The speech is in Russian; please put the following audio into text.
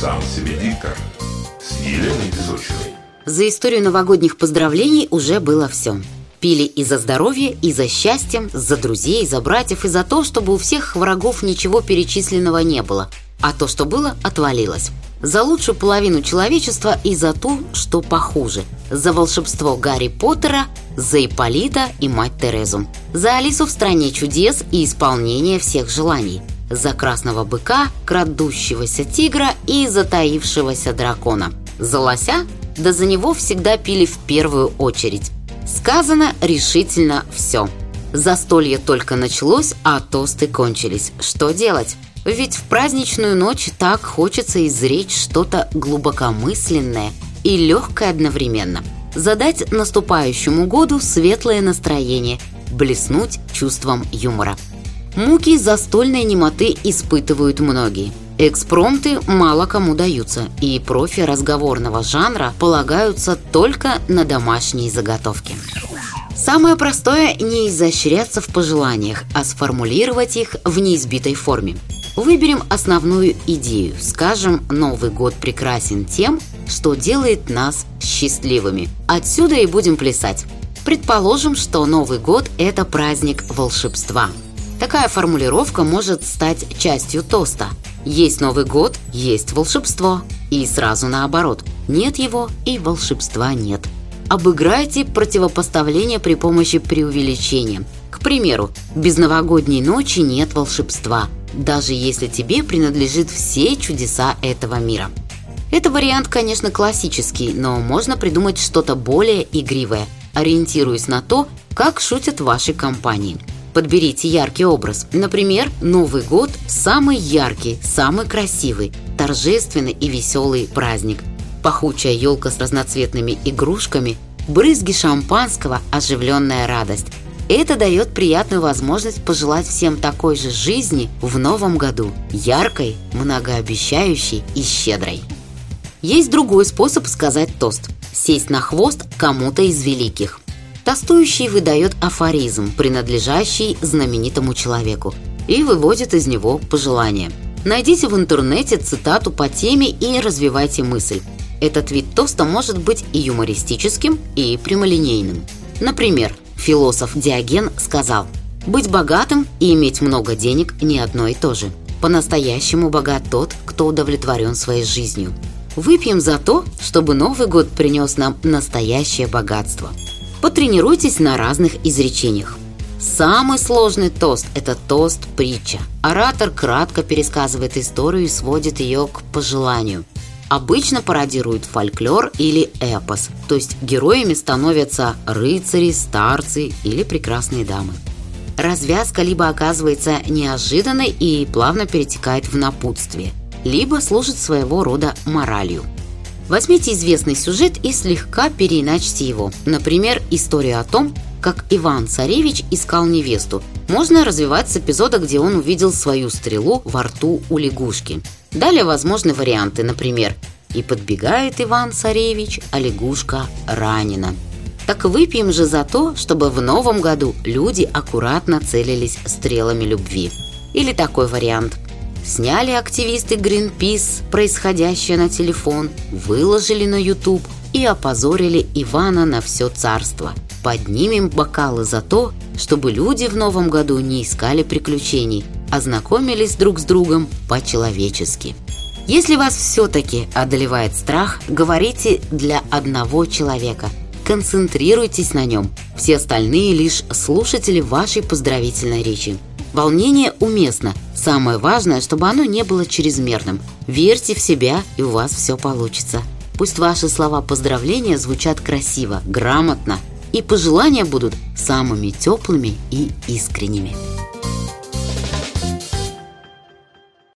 Сам себе диктор с Еленой Песочиной. За историю новогодних поздравлений уже было все. Пили и за здоровье, и за счастье, за друзей, за братьев, и за то, чтобы у всех врагов ничего перечисленного не было, а то, что было, отвалилось. За лучшую половину человечества и за ту, что похуже. За волшебство Гарри Поттера, за Иполита и мать Терезу. За Алису в стране чудес и исполнение всех желаний – за красного быка, крадущегося тигра и затаившегося дракона. За лося, да за него всегда пили в первую очередь. Сказано решительно все. Застолье только началось, а тосты кончились. Что делать? Ведь в праздничную ночь так хочется изречь что-то глубокомысленное и легкое одновременно. Задать наступающему году светлое настроение, блеснуть чувством юмора. Муки застольной немоты испытывают многие. Экспромты мало кому даются, и профи разговорного жанра полагаются только на домашние заготовки. Самое простое – не изощряться в пожеланиях, а сформулировать их в неизбитой форме. Выберем основную идею. Скажем, Новый год прекрасен тем, что делает нас счастливыми. Отсюда и будем плясать. Предположим, что Новый год – это праздник волшебства – Такая формулировка может стать частью тоста. Есть Новый год, есть волшебство. И сразу наоборот. Нет его и волшебства нет. Обыграйте противопоставление при помощи преувеличения. К примеру, без новогодней ночи нет волшебства, даже если тебе принадлежит все чудеса этого мира. Это вариант, конечно, классический, но можно придумать что-то более игривое, ориентируясь на то, как шутят в вашей компании – Подберите яркий образ. Например, Новый год – самый яркий, самый красивый, торжественный и веселый праздник. Пахучая елка с разноцветными игрушками, брызги шампанского, оживленная радость. Это дает приятную возможность пожелать всем такой же жизни в новом году, яркой, многообещающей и щедрой. Есть другой способ сказать тост – сесть на хвост кому-то из великих – Тостующий выдает афоризм, принадлежащий знаменитому человеку, и выводит из него пожелание. Найдите в интернете цитату по теме и развивайте мысль. Этот вид тоста может быть и юмористическим, и прямолинейным. Например, философ Диоген сказал «Быть богатым и иметь много денег не одно и то же. По-настоящему богат тот, кто удовлетворен своей жизнью. Выпьем за то, чтобы Новый год принес нам настоящее богатство». Потренируйтесь на разных изречениях. Самый сложный тост – это тост-притча. Оратор кратко пересказывает историю и сводит ее к пожеланию. Обычно пародируют фольклор или эпос, то есть героями становятся рыцари, старцы или прекрасные дамы. Развязка либо оказывается неожиданной и плавно перетекает в напутствие, либо служит своего рода моралью – Возьмите известный сюжет и слегка переиначьте его. Например, историю о том, как Иван Царевич искал невесту. Можно развивать с эпизода, где он увидел свою стрелу во рту у лягушки. Далее возможны варианты, например, «И подбегает Иван Царевич, а лягушка ранена». Так выпьем же за то, чтобы в новом году люди аккуратно целились стрелами любви. Или такой вариант – Сняли активисты Greenpeace происходящее на телефон, выложили на YouTube и опозорили Ивана на все царство. Поднимем бокалы за то, чтобы люди в новом году не искали приключений, а знакомились друг с другом по-человечески. Если вас все-таки одолевает страх, говорите для одного человека. Концентрируйтесь на нем. Все остальные лишь слушатели вашей поздравительной речи. Волнение уместно. Самое важное, чтобы оно не было чрезмерным. Верьте в себя, и у вас все получится. Пусть ваши слова поздравления звучат красиво, грамотно, и пожелания будут самыми теплыми и искренними.